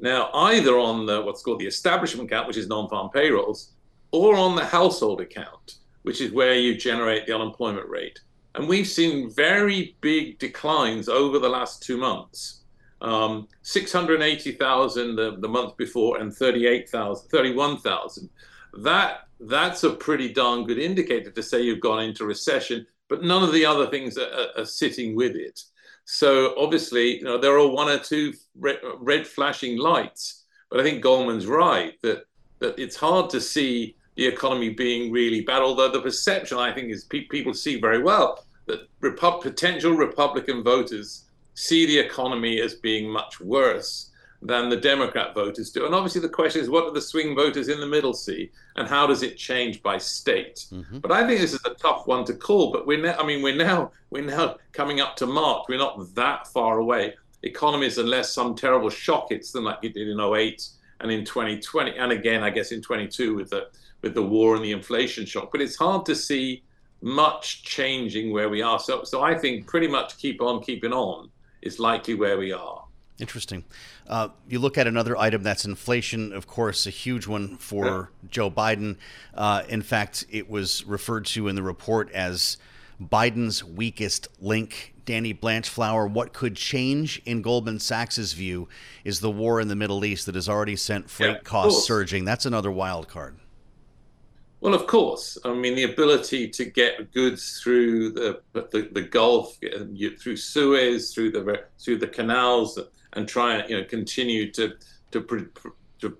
Speaker 15: Now, either on the what's called the establishment account, which is non-farm payrolls, or on the household account which is where you generate the unemployment rate. And we've seen very big declines over the last two months. Um, 680,000 the, month before and 38,000, 31,000. That that's a pretty darn good indicator to say you've gone into recession, but none of the other things are, are, are sitting with it. So obviously, you know, there are one or two red, red flashing lights, but I think Goldman's right that that it's hard to see the economy being really bad. Although the perception, I think, is pe- people see very well that Repu- potential Republican voters see the economy as being much worse than the Democrat voters do. And obviously, the question is, what do the swing voters in the middle see, and how does it change by state? Mm-hmm. But I think this is a tough one to call. But we're now, I mean, we're now we're now coming up to March. We're not that far away. Economies, unless some terrible shock hits them, like it did in 08 and in 2020, and again, I guess in 22 with the with the war and the inflation shock. But it's hard to see much changing where we are. So, so I think pretty much keep on keeping on is likely where we are.
Speaker 5: Interesting. Uh, you look at another item that's inflation, of course, a huge one for yeah. Joe Biden. Uh, in fact, it was referred to in the report as Biden's weakest link. Danny Blanchflower, what could change in Goldman Sachs's view is the war in the Middle East that has already sent freight yeah, costs surging. That's another wild card.
Speaker 15: Well, of course. I mean, the ability to get goods through the the, the Gulf, through Suez, through the through the canals, and try and you know continue to to to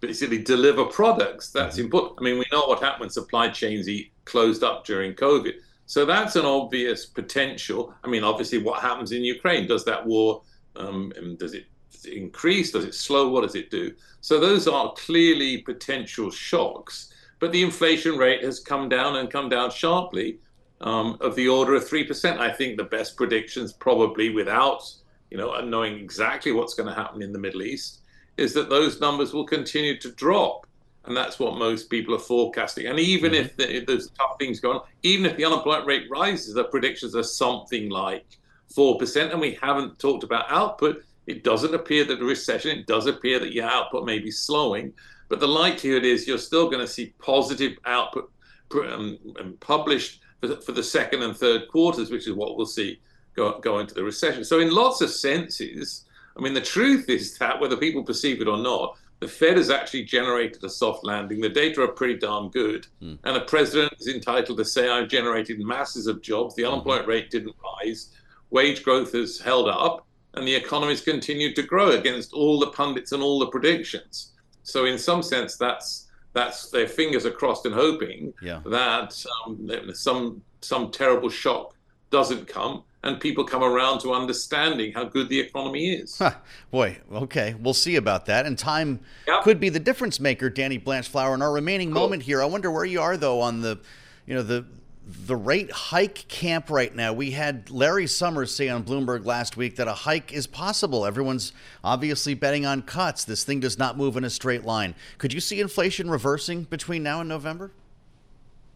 Speaker 15: basically deliver products. That's mm-hmm. important. I mean, we know what happened when supply chains closed up during COVID. So that's an obvious potential. I mean, obviously, what happens in Ukraine? Does that war um, does it increase? Does it slow? What does it do? So those are clearly potential shocks but the inflation rate has come down and come down sharply um, of the order of 3%. I think the best predictions, probably without you know, knowing exactly what's going to happen in the Middle East, is that those numbers will continue to drop. And that's what most people are forecasting. And even mm-hmm. if the, there's tough things going on, even if the unemployment rate rises, the predictions are something like 4%. And we haven't talked about output. It doesn't appear that a recession, it does appear that your output may be slowing. But the likelihood is you're still going to see positive output um, published for the, for the second and third quarters, which is what we'll see go, go into the recession. So, in lots of senses, I mean, the truth is that whether people perceive it or not, the Fed has actually generated a soft landing. The data are pretty darn good. Mm. And the president is entitled to say, I've generated masses of jobs. The hmm. unemployment mm-hmm. rate didn't rise. Wage growth has held up. And the economy has continued to grow against all the pundits and all the predictions. So in some sense, that's that's their fingers are crossed and hoping yeah. that um, some some terrible shock doesn't come and people come around to understanding how good the economy is.
Speaker 5: Huh. Boy, okay, we'll see about that. And time yep. could be the difference maker, Danny Blanchflower. In our remaining cool. moment here, I wonder where you are though on the, you know, the the rate hike camp right now. We had Larry Summers say on Bloomberg last week that a hike is possible. Everyone's obviously betting on cuts. This thing does not move in a straight line. Could you see inflation reversing between now and November?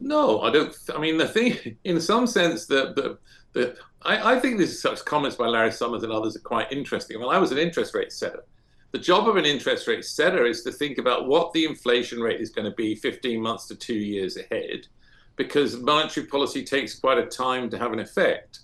Speaker 15: No, I don't. I mean, the thing, in some sense, the the, the I, I think these such comments by Larry Summers and others are quite interesting. Well, I was an interest rate setter. The job of an interest rate setter is to think about what the inflation rate is going to be 15 months to two years ahead because monetary policy takes quite a time to have an effect.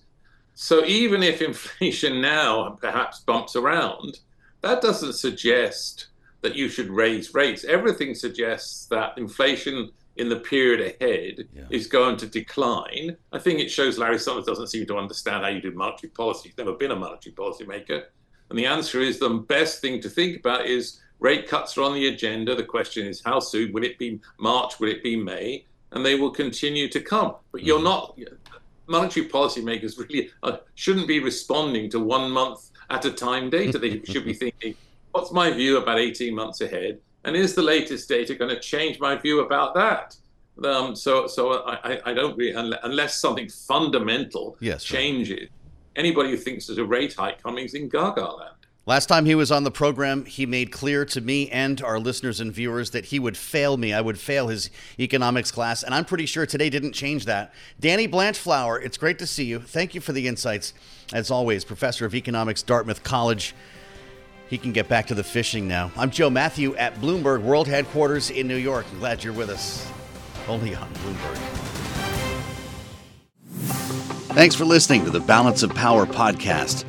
Speaker 15: So even if inflation now perhaps bumps around, that doesn't suggest that you should raise rates. Everything suggests that inflation in the period ahead yeah. is going to decline. I think it shows Larry Summers doesn't seem to understand how you do monetary policy. He's never been a monetary policy maker. And the answer is the best thing to think about is rate cuts are on the agenda. The question is how soon? Will it be March? Will it be May? And they will continue to come. But you're mm-hmm. not monetary policymakers really uh, shouldn't be responding to one month at a time data. They should be thinking, what's my view about 18 months ahead, and is the latest data going to change my view about that? Um, so, so I, I don't really unless something fundamental
Speaker 5: yes,
Speaker 15: changes. Right. Anybody who thinks there's a rate hike coming is in Gaga land.
Speaker 5: Last time he was on the program, he made clear to me and our listeners and viewers that he would fail me. I would fail his economics class, and I'm pretty sure today didn't change that. Danny Blanchflower, it's great to see you. Thank you for the insights. As always, professor of economics, Dartmouth College. He can get back to the fishing now. I'm Joe Mathieu at Bloomberg World Headquarters in New York. I'm glad you're with us. Only on Bloomberg. Thanks for listening to the Balance of Power podcast.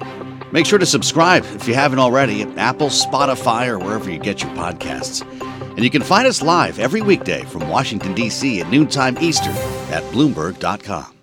Speaker 5: Make sure to subscribe if you haven't already at Apple, Spotify, or wherever you get your podcasts. And you can find us live every weekday from Washington, D.C. at noontime Eastern at Bloomberg.com.